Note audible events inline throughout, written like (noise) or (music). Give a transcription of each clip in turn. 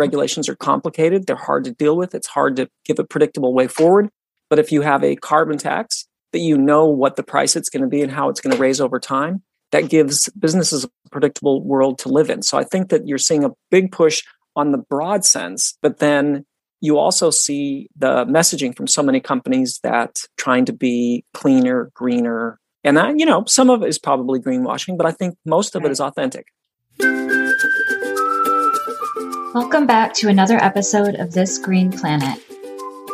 regulations are complicated, they're hard to deal with, it's hard to give a predictable way forward. But if you have a carbon tax that you know what the price it's going to be and how it's going to raise over time, that gives businesses a predictable world to live in. So I think that you're seeing a big push on the broad sense, but then you also see the messaging from so many companies that trying to be cleaner, greener. And that, you know, some of it is probably greenwashing, but I think most of it is authentic. Welcome back to another episode of This Green Planet.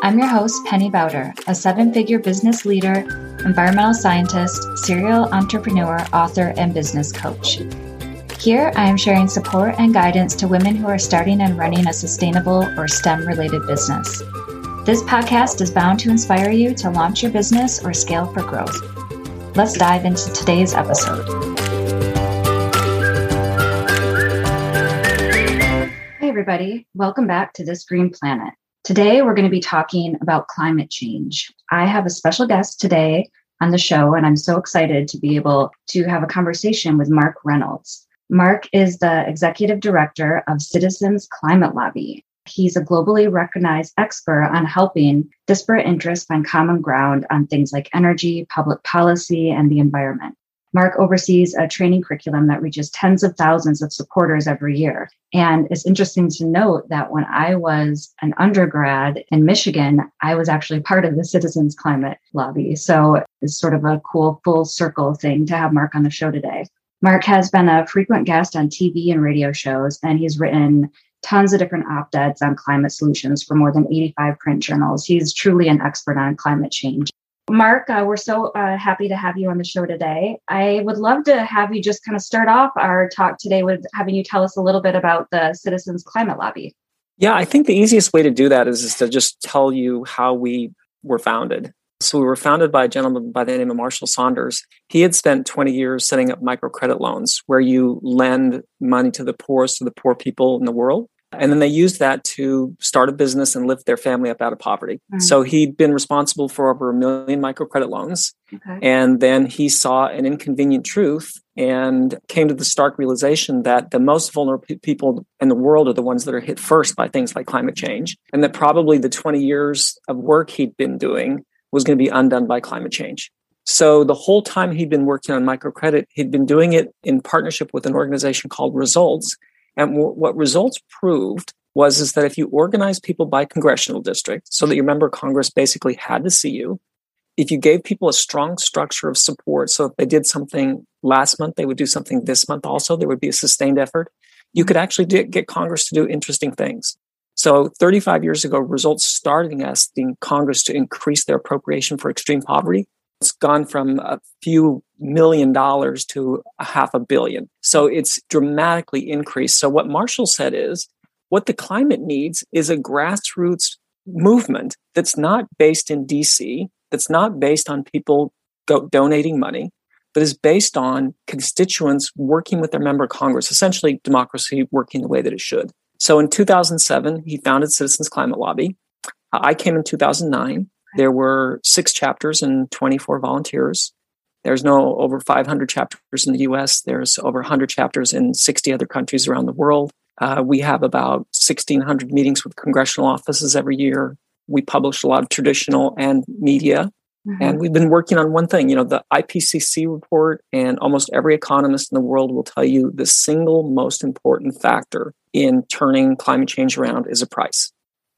I'm your host, Penny Bauder, a seven figure business leader, environmental scientist, serial entrepreneur, author, and business coach. Here, I am sharing support and guidance to women who are starting and running a sustainable or STEM related business. This podcast is bound to inspire you to launch your business or scale for growth. Let's dive into today's episode. Everybody, welcome back to This Green Planet. Today, we're going to be talking about climate change. I have a special guest today on the show, and I'm so excited to be able to have a conversation with Mark Reynolds. Mark is the executive director of Citizens Climate Lobby. He's a globally recognized expert on helping disparate interests find common ground on things like energy, public policy, and the environment. Mark oversees a training curriculum that reaches tens of thousands of supporters every year. And it's interesting to note that when I was an undergrad in Michigan, I was actually part of the Citizens Climate Lobby. So it's sort of a cool full circle thing to have Mark on the show today. Mark has been a frequent guest on TV and radio shows, and he's written tons of different op eds on climate solutions for more than 85 print journals. He's truly an expert on climate change. Mark, uh, we're so uh, happy to have you on the show today. I would love to have you just kind of start off our talk today with having you tell us a little bit about the Citizens Climate Lobby. Yeah, I think the easiest way to do that is, is to just tell you how we were founded. So we were founded by a gentleman by the name of Marshall Saunders. He had spent 20 years setting up microcredit loans where you lend money to the poorest of the poor people in the world. And then they used that to start a business and lift their family up out of poverty. Mm-hmm. So he'd been responsible for over a million microcredit loans. Okay. And then he saw an inconvenient truth and came to the stark realization that the most vulnerable people in the world are the ones that are hit first by things like climate change. And that probably the 20 years of work he'd been doing was going to be undone by climate change. So the whole time he'd been working on microcredit, he'd been doing it in partnership with an organization called Results and w- what results proved was is that if you organize people by congressional district, so that your member of Congress basically had to see you, if you gave people a strong structure of support, so if they did something last month, they would do something this month also, there would be a sustained effort, you could actually get Congress to do interesting things. So 35 years ago, results started asking Congress to increase their appropriation for extreme poverty it's gone from a few million dollars to a half a billion. So it's dramatically increased. So what Marshall said is what the climate needs is a grassroots movement that's not based in DC, that's not based on people go- donating money, but is based on constituents working with their member of Congress, essentially democracy working the way that it should. So in 2007, he founded Citizens Climate Lobby. Uh, I came in 2009. There were six chapters and 24 volunteers. There's no over 500 chapters in the US. There's over 100 chapters in 60 other countries around the world. Uh, we have about 1,600 meetings with congressional offices every year. We publish a lot of traditional and media. Mm-hmm. And we've been working on one thing, you know, the IPCC report, and almost every economist in the world will tell you the single most important factor in turning climate change around is a price.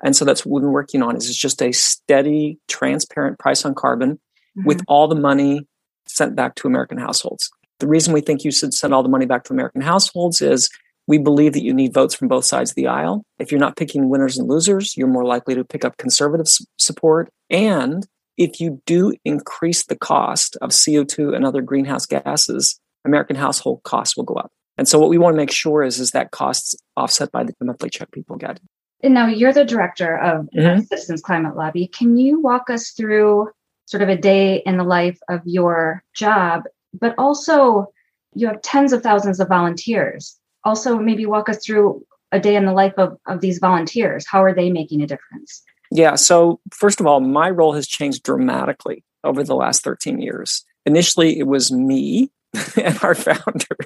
And so that's what we've been working on is it's just a steady, transparent price on carbon mm-hmm. with all the money sent back to American households. The reason we think you should send all the money back to American households is we believe that you need votes from both sides of the aisle. If you're not picking winners and losers, you're more likely to pick up conservative support. And if you do increase the cost of CO2 and other greenhouse gases, American household costs will go up. And so what we want to make sure is, is that costs offset by the monthly check people get. And now you're the director of mm-hmm. Citizens Climate Lobby. Can you walk us through sort of a day in the life of your job, but also you have tens of thousands of volunteers. Also, maybe walk us through a day in the life of, of these volunteers. How are they making a difference? Yeah. So, first of all, my role has changed dramatically over the last 13 years. Initially, it was me (laughs) and our founder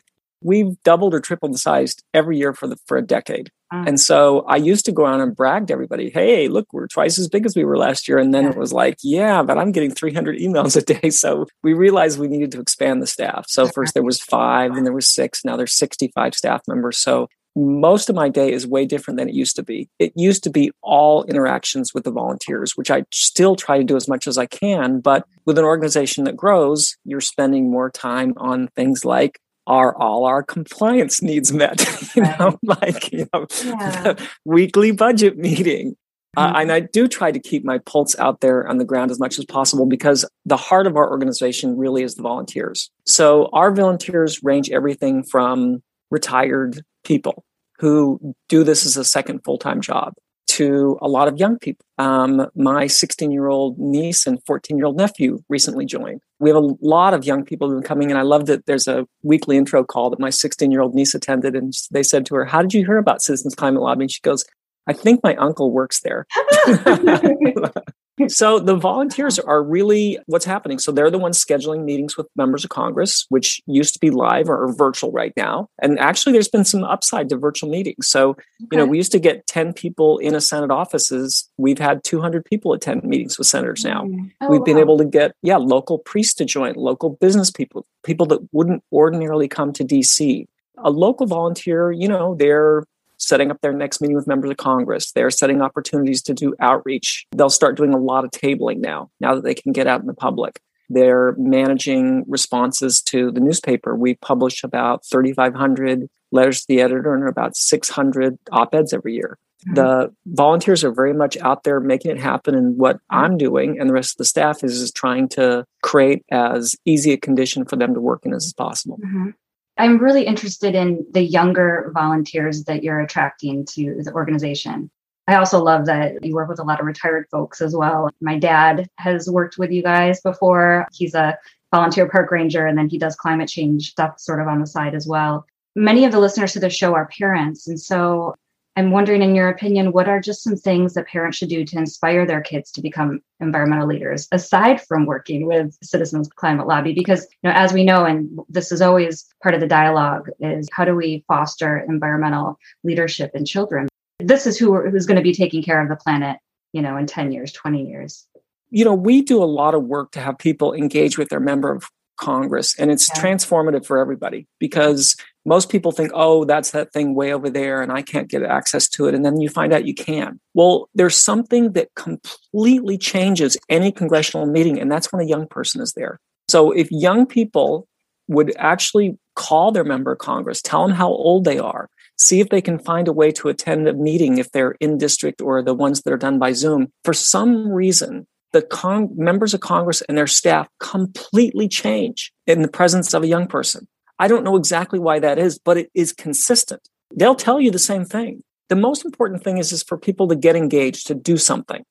we've doubled or tripled the size every year for the for a decade. Mm. And so I used to go out and brag to everybody, "Hey, look, we're twice as big as we were last year." And then it was like, "Yeah, but I'm getting 300 emails a day." (laughs) So we realized we needed to expand the staff. So first there was 5, and there was 6, now there's 65 staff members. So most of my day is way different than it used to be. It used to be all interactions with the volunteers, which I still try to do as much as I can. But with an organization that grows, you're spending more time on things like are all our compliance needs met? (laughs) you Right. know, like you know, Yeah. (laughs) weekly budget meeting. Uh, Mhm. and I do try to keep my pulse out there on the ground as much as possible because the heart of our organization really is the volunteers. So our volunteers range everything from retired people who do this as a second full time job to a lot of young people. Um, my 16 year old niece and 14 year old nephew recently joined. We have a lot of young people who've been coming, and I love that there's a weekly intro call that my 16 year old niece attended, and they said to her, "How did you hear about Citizens Climate Lobby?" And she goes, "I think my uncle works there." (laughs) (laughs) so the volunteers are really what's happening. So they're the ones scheduling meetings with members of Congress, which used to be live or, virtual right now. And actually, there's been some upside to virtual meetings. So you know, we used to get 10 people in a Senate offices. We've had 200 people attend meetings with senators now. Mm. Oh, We've been able to get, yeah, local priests to join, local business people, people that wouldn't ordinarily come to DC. A local volunteer, you know, they're setting up their next meeting with members of Congress. They're setting opportunities to do outreach. They'll start doing a lot of tabling now, now that they can get out in the public. They're managing responses to the newspaper. We publish about 3,500 letters to the editor and about 600 op eds every year. Mhm. The volunteers are very much out there making it happen. And what I'm doing and the rest of the staff is, is trying to create as easy a condition for them to work in as possible. Mhm. I'm really interested in the younger volunteers that you're attracting to the organization. I also love that you work with a lot of retired folks as well. My dad has worked with you guys before. He's a volunteer park ranger and then he does climate change stuff sort of on the side as well. Many of the listeners to the show are parents. And so I'm wondering, in your opinion, what are just some things that parents should do to inspire their kids to become environmental leaders, aside from working with Citizens Climate Lobby? Because, you know, as we know, and this is always part of the dialogue, is how do we foster environmental leadership in children? This is who who's going to be taking care of the planet, you know, in 10 years, 20 years. You know, we do a lot of work to have people engage with their member of Congress, and it's Yeah. transformative for everybody because most people think, oh, that's that thing way over there, and I can't get access to it. And then you find out you can. Well, there's something that completely changes any congressional meeting, and that's when a young person is there. So if young people would actually call their member of Congress, tell them how old they are, see if they can find a way to attend a meeting if they're in district or the ones that are done by Zoom. For some reason, the con- members of Congress and their staff completely change in the presence of a young person. I don't know exactly why that is, but it is consistent. They'll tell you the same thing. The most important thing is, is for people to get engaged, to do something,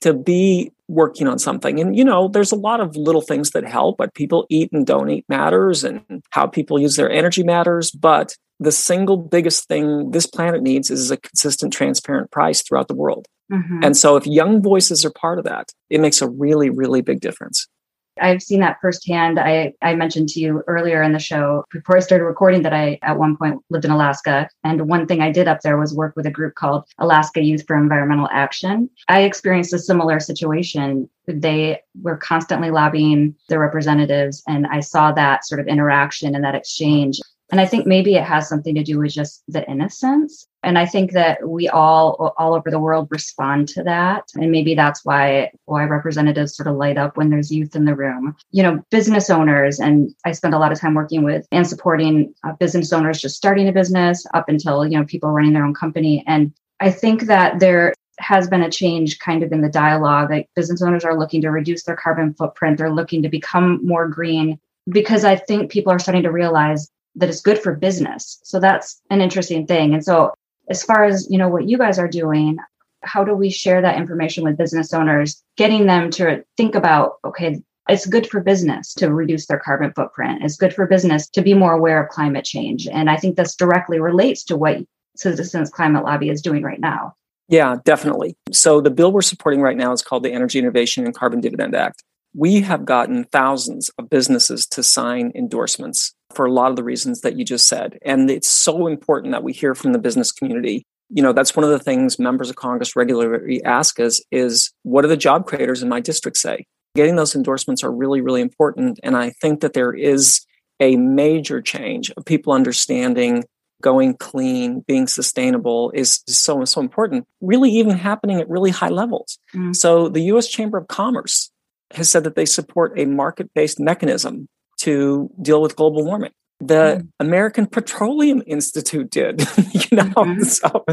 to be working on something. And, you know, there's a lot of little things that help, but people eat and don't eat matters and how people use their energy matters. But the single biggest thing this planet needs is a consistent, transparent price throughout the world. Mhm. And so if young voices are part of that, it makes a really, really big difference. I've seen that firsthand. I, I mentioned to you earlier in the show before I started recording that I at one point lived in Alaska. And one thing I did up there was work with a group called Alaska Youth for Environmental Action. I experienced a similar situation. They were constantly lobbying their representatives, and I saw that sort of interaction and that exchange. And I think maybe it has something to do with just the innocence. And I think that we all all over the world respond to that. And maybe that's why why representatives sort of light up when there's youth in the room. You know, business owners, and I spend a lot of time working with and supporting uh, business owners just starting a business up until, you know, people running their own company. And I think that there has been a change kind of in the dialogue. Like business owners are looking to reduce their carbon footprint, they're looking to become more green because I think people are starting to realize that it's good for business. So that's an interesting thing. And so as far as, you know, what you guys are doing, how do we share that information with business owners, getting them to think about, okay, it's good for business to reduce their carbon footprint. It's good for business to be more aware of climate change. And I think this directly relates to what Citizens Climate Lobby is doing right now. Yeah, definitely. So the bill we're supporting right now is called the Energy Innovation and Carbon Dividend Act. We have gotten thousands of businesses to sign endorsements for a lot of the reasons that you just said. And it's so important that we hear from the business community. You know, that's one of the things members of Congress regularly ask us is what do the job creators in my district say? Getting those endorsements are really, really important. And I think that there is a major change of people understanding going clean, being sustainable is so so important. Really, even happening at really high levels. Mm. So the U.S. Chamber of Commerce has said that they support a market based mechanism to deal with global warming. The mm. American Petroleum Institute did, (laughs) you know. Mm-hmm. So,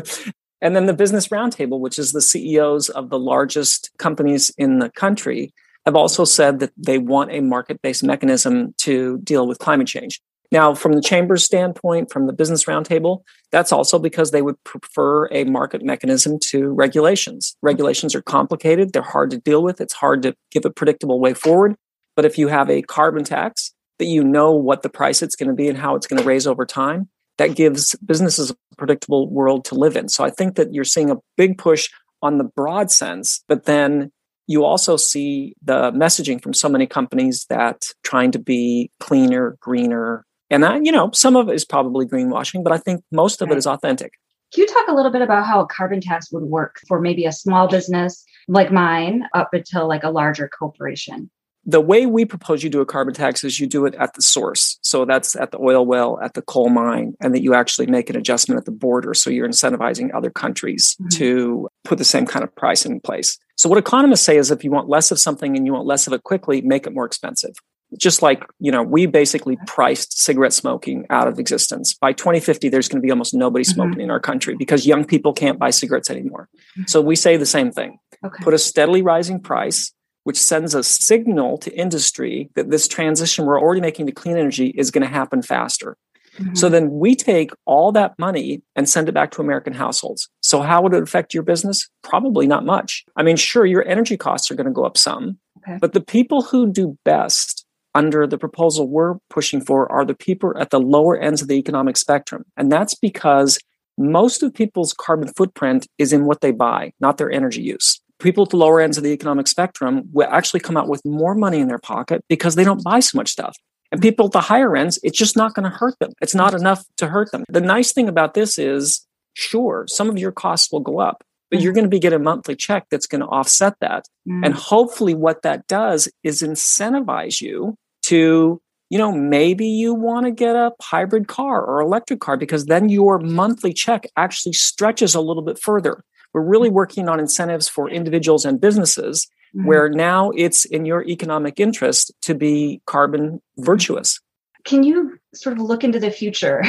and then the Business Roundtable, which is the CEOs of the largest companies in the country, have also said that they want a market based mechanism to deal with climate change. Now, from the chamber's standpoint, from the business roundtable, that's also because they would prefer a market mechanism to regulations. Regulations are complicated, they're hard to deal with, it's hard to give a predictable way forward. But if you have a carbon tax that you know what the price it's going to be and how it's going to raise over time, that gives businesses a predictable world to live in. So I think that you're seeing a big push on the broad sense, but then you also see the messaging from so many companies that trying to be cleaner, greener, and that, you know, some of it is probably greenwashing, but I think most of right. it is authentic. Can you talk a little bit about how a carbon tax would work for maybe a small business like mine up until like a larger corporation? The way we propose you do a carbon tax is you do it at the source. So that's at the oil well, at the coal mine, and that you actually make an adjustment at the border. So you're incentivizing other countries mm-hmm. to put the same kind of price in place. So what economists say is if you want less of something and you want less of it quickly, make it more expensive just like you know we basically priced cigarette smoking out of existence by 2050 there's going to be almost nobody mm-hmm. smoking mm-hmm. in our country because young people can't buy cigarettes anymore mm-hmm. so we say the same thing okay. put a steadily rising price which sends a signal to industry that this transition we're already making to clean energy is going to happen faster mm-hmm. so then we take all that money and send it back to american households so how would it affect your business probably not much i mean sure your energy costs are going to go up some okay. but the people who do best under the proposal we're pushing for are the people at the lower ends of the economic spectrum. And that's because most of people's carbon footprint is in what they buy, not their energy use. People at the lower ends of the economic spectrum will actually come out with more money in their pocket because they don't buy so much stuff. And people at the higher ends, it's just not going to hurt them. It's not enough to hurt them. The nice thing about this is, sure, some of your costs will go up, but you're going to be getting a monthly check that's going to offset that. Mm. And hopefully, what that does is incentivize you to you know maybe you want to get a hybrid car or electric car because then your monthly check actually stretches a little bit further we're really working on incentives for individuals and businesses mm-hmm. where now it's in your economic interest to be carbon virtuous can you sort of look into the future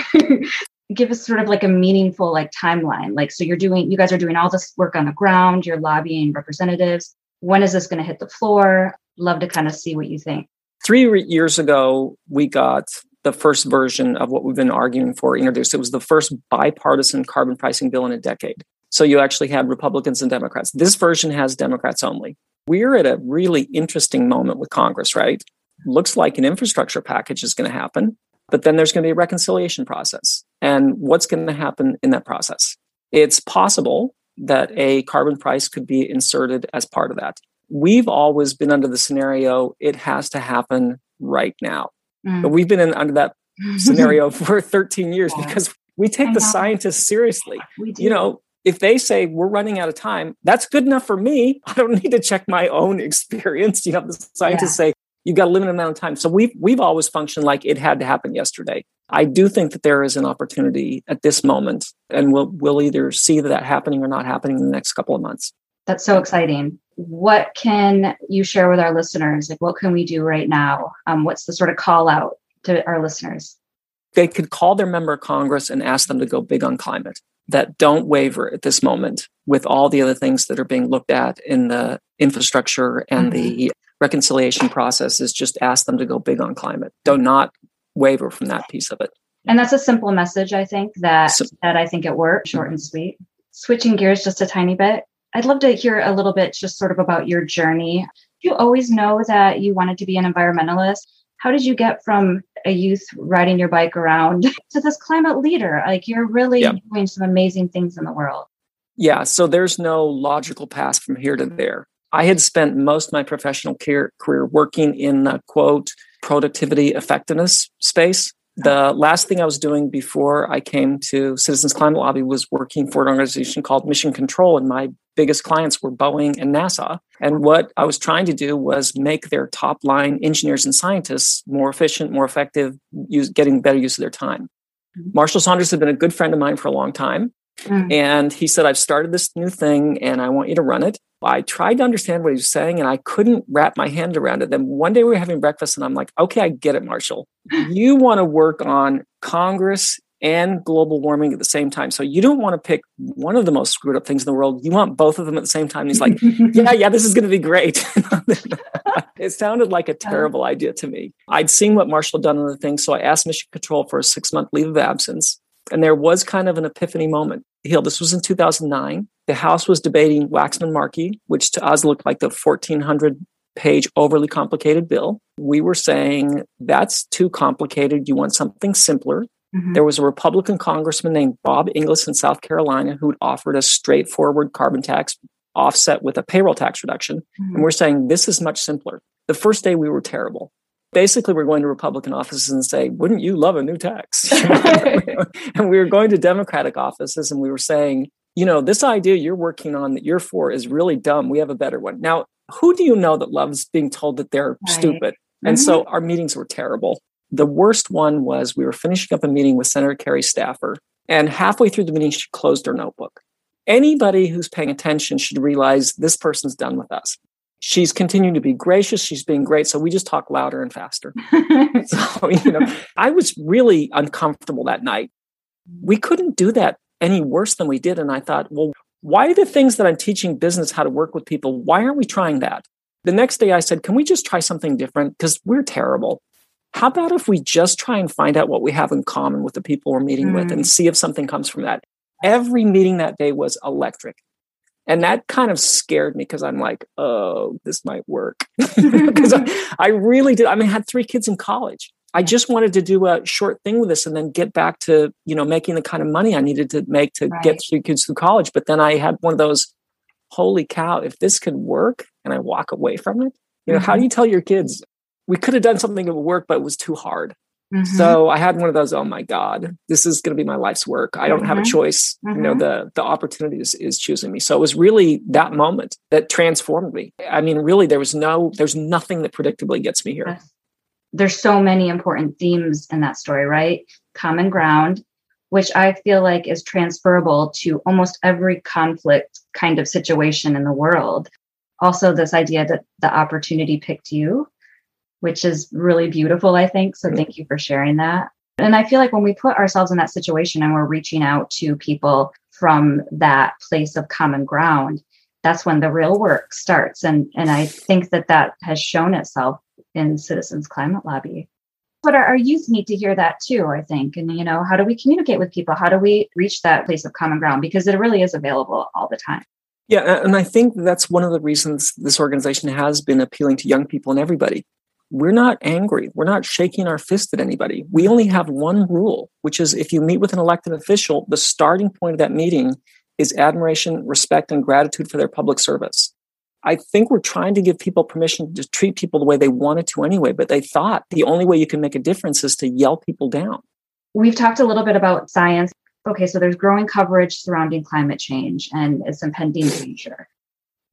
(laughs) give us sort of like a meaningful like timeline like so you're doing you guys are doing all this work on the ground you're lobbying representatives when is this going to hit the floor love to kind of see what you think Three years ago, we got the first version of what we've been arguing for introduced. It was the first bipartisan carbon pricing bill in a decade. So you actually had Republicans and Democrats. This version has Democrats only. We're at a really interesting moment with Congress, right? Looks like an infrastructure package is going to happen, but then there's going to be a reconciliation process. And what's going to happen in that process? It's possible that a carbon price could be inserted as part of that we've always been under the scenario it has to happen right now. Mm. But we've been in, under that (laughs) scenario for 13 years yeah. because we take the scientists seriously. You know, if they say we're running out of time, that's good enough for me. (laughs) I don't need to check my own experience. You know, the scientists yeah. say you've got a limited amount of time. So we've we've always functioned like it had to happen yesterday. I do think that there is an opportunity at this moment, and we'll we'll either see that happening or not happening in the next couple of months. That's so exciting. What can you share with our listeners? Like, what can we do right now? Um, what's the sort of call out to our listeners? They could call their member of Congress and ask them to go big on climate. That don't waver at this moment with all the other things that are being looked at in the infrastructure and mm-hmm. the reconciliation process is just ask them to go big on climate. Do not waver from that piece of it. And that's a simple message, I think, that so, that I think it worked, short and sweet. Switching gears just a tiny bit, I'd love to hear a little bit just sort of about your journey. You always know that you wanted to be an environmentalist. How did you get from a youth riding your bike around (laughs) to this climate leader? Like you're really yeah. doing some amazing things in the world. Yeah, so there's no logical path from here to there. I had spent most of my professional career, career working in the quote productivity effectiveness space. The oh. last thing I was doing before I came to Citizens Climate Lobby was working for an organization called Mission Control, and my biggest clients were Boeing and NASA. And what I was trying to do was make their top line engineers and scientists more efficient, more effective, use, getting better use of their time. Mm-hmm. Marshall Saunders had been a good friend of mine for a long time. Mm. And he said, I've started this new thing and I want you to run it. I tried to understand what he was saying and I couldn't wrap my hand around it. Then one day we were having breakfast and I'm like, okay, I get it, Marshall. (laughs) You want to work on Congress and global warming at the same time. So you don't want to pick one of the most screwed up things in the world. You want both of them at the same time. And he's like, (laughs) yeah, yeah, this is going to be great. (laughs) it sounded like a terrible idea to me. I'd seen what Marshall had done on the thing. So I asked Mission Control for a six month leave of absence. And there was kind of an epiphany moment. Hill, this was in 2009. The House was debating Waxman Markey, which to us looked like the 1400 page overly complicated bill. We were saying that's too complicated. You want something simpler. Mm-hmm. There was a Republican congressman named Bob Inglis in South Carolina who'd offered a straightforward carbon tax offset with a payroll tax reduction. Mm-hmm. And we're saying this is much simpler. The first day we were terrible basically we're going to Republican offices and say, wouldn't you love a new tax? (laughs) and we were going to Democratic offices and we were saying, you know, this idea you're working on that you're for is really dumb. We have a better one. Now, who do you know that loves being told that they're right. stupid? And mm-hmm. so our meetings were terrible. The worst one was we were finishing up a meeting with Senator Kerry Staffer, and halfway through the meeting, she closed her notebook. Anybody who's paying attention should realize this person's done with us. She's continuing to be gracious. She's being great. So we just talk louder and faster. (laughs) So you know i was really uncomfortable that night. We couldn't do that any worse than we did. And i thought well why are the things that i'm teaching business how to work with people why aren't we trying that? The next day i said can we just try something different? Because we're terrible how about if we just try and find out what we have in common with the people we're meeting mm. with and mm. see if something comes from that every meeting that day was electric and that kind of scared me because I'm like, oh, this might work. (laughs) Because I, (laughs) I, really did. I mean, I had three kids in college. I just wanted to do a short thing with this and then get back to, you know, making the kind of money I needed to make to right. get three kids through college. But then I had one of those, holy cow, if this could work and I walk away from it, you know, mm-hmm. how do you tell your kids we could have done something that would work, but it was too hard? Mm-hmm. So I had one of those, oh my God, this is going to be my life's work. I don't mm-hmm. have a mm-hmm. choice. Mm-hmm. You know, mm-hmm. the the opportunity is, is choosing me. So it was really that moment that transformed me. I mean, really, there was no, there's nothing that predictably gets me here. There's so many important themes in that story, right? Common ground, which I feel like is transferable to almost every conflict kind of situation in the world. Also, this idea that the opportunity picked you which is really beautiful, I think. So mm-hmm. thank you for sharing that. And I feel like when we put ourselves in that situation and we're reaching out to people from that place of common ground, that's when the real work starts. And, and I think that that has shown itself in Citizens Climate Lobby. But our, our youth need to hear that too, I think. And, you know, how do we communicate with people? How do we reach that place of common ground? Because it really is available all the time. Yeah, and I think that's one of the reasons this organization has been appealing to young people and everybody we're not angry. We're not shaking our fist at anybody. We only have one rule, which is if you meet with an elected official, the starting point of that meeting is admiration, respect, and gratitude for their public service. I think we're trying to give people permission to treat people the way they wanted to anyway, but they thought the only way you can make a difference is to yell people down. We've talked a little bit about science. Okay, so there's growing coverage surrounding climate change and its impending danger.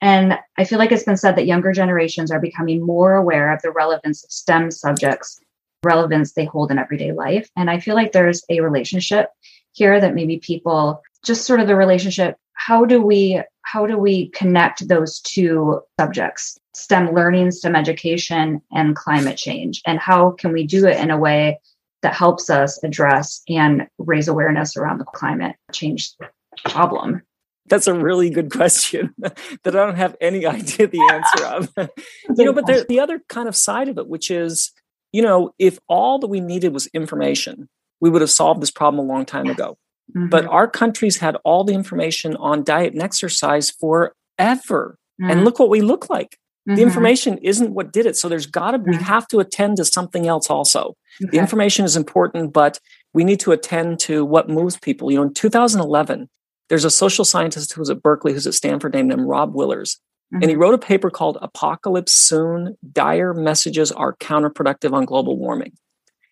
And I feel like it's been said that younger generations are becoming more aware of the relevance of STEM subjects, relevance they hold in everyday life. And I feel like there's a relationship here that maybe people just sort of the relationship. How do we how do we connect those two subjects, STEM learning, STEM education, and climate change? And how can we do it in a way that helps us address and raise awareness around the climate change problem? That's a really good question (laughs) that I don't have any (laughs) idea the answer of. you know, but the, the other kind of side of it, which is, you know, if all that we needed was information, we would have solved this problem a long time ago. Mm-hmm. But our countries had all the information on diet and exercise forever. Mm-hmm. And look what we look like. Mm-hmm. The information isn't what did it. So there's got to, be we have to attend to something else also. Okay. The information is important, but we need to attend to what moves people. You know, in 2011, there's a social scientist who was at Berkeley, who's at Stanford, named him Rob Willers. Mm-hmm. And he mm-hmm. wrote a paper called Apocalypse Soon Dire Messages Are Counterproductive on Global Warming.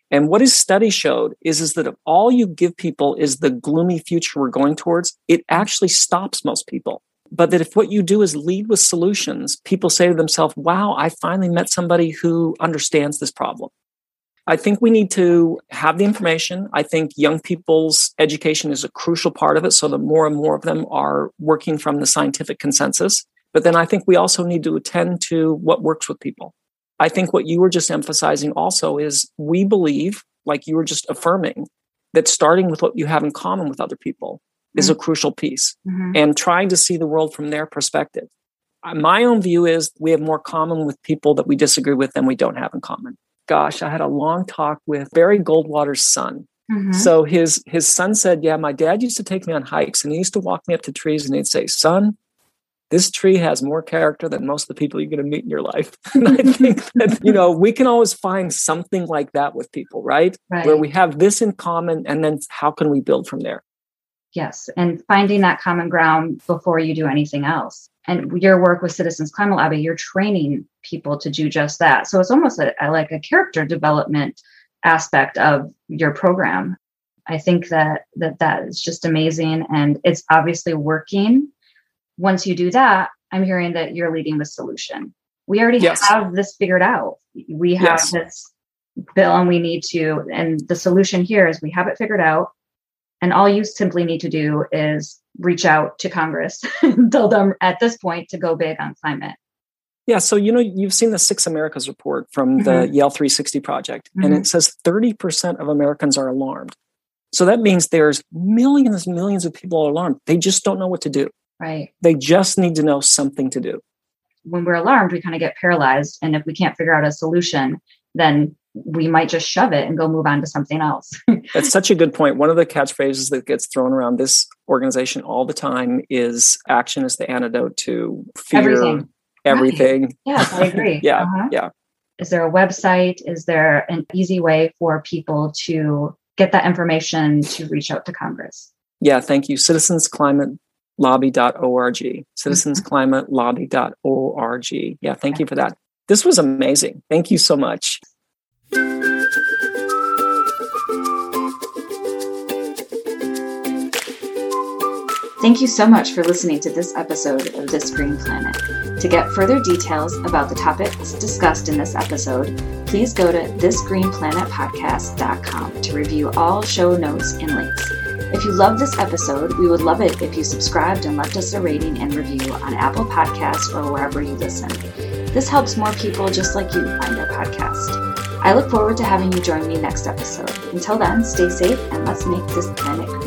And what his study showed is, is that if all you give people is the gloomy future we're going towards, it actually stops most people. But that if what you do is lead with solutions, people say to themselves, wow, I finally met somebody who understands this problem. I think we need to have the information. I think young people's education is a crucial part of it. So the more and more of them are working from the scientific consensus. But then I think we also need to attend to what works with people. I think what you were just emphasizing also is we believe, like you were just affirming, that starting with what you have in common with other people is mm-hmm. a crucial piece mm-hmm. and trying to see the world from their perspective. Uh, my own view is we have more common with people that we disagree with than we don't have in common gosh, I had a long talk with Barry Goldwater's son. Mm-hmm. So his his son said, "Yeah, my dad used to take me on hikes, and he used to walk me up to trees, and he'd say, son." This tree has more character than most of the people you're going to meet in your life. (laughs) and I think that, you know, we can always find something like that with people, right? right? Where we have this in common, and then how can we build from there? Yes. And finding that common ground before you do anything else and your work with Citizens Climate Lobby, you're training people to do just that. So it's almost a, like a character development aspect of your program. I think that that that is just amazing, and it's obviously working. Once you do that, I'm hearing that you're leading with solution. We already yes. have this figured out. We have yes. this bill, and we need to. And the solution here is we have it figured out. And all you simply need to do is reach out to Congress (laughs) tell them at this point to go big on climate. Yeah, so you know, you've seen the Six Americas report from the mm-hmm. Yale 360 project, mm-hmm. and it says 30% of Americans are alarmed. So that means there's millions and millions of people are alarmed. They just don't know what to do. Right. They just need to know something to do. When we're alarmed, we kind of get paralyzed. And if we can't figure out a solution, then we might just shove it and go move on to something else. (laughs) That's such a good point. One of the catchphrases that gets thrown around this organization all the time is action is the antidote to fear. Everything. Everything. Right. Yes, I agree. (laughs) yeah. Uh-huh. Yeah. Is there a website? Is there an easy way for people to get that information to reach out to Congress? Yeah, thank you. Citizensclimatelobby.org. Citizensclimatelobby.org. Yeah, thank you for that. This was amazing. Thank you so much. Thank you so much for listening to this episode of This Green Planet. To get further details about the topics discussed in this episode, please go to thisgreenplanetpodcast.com to review all show notes and links. If you love this episode, we would love it if you subscribed and left us a rating and review on Apple Podcasts or wherever you listen. This helps more people just like you find our podcast. I look forward to having you join me next episode. Until then, stay safe and let's make this planet.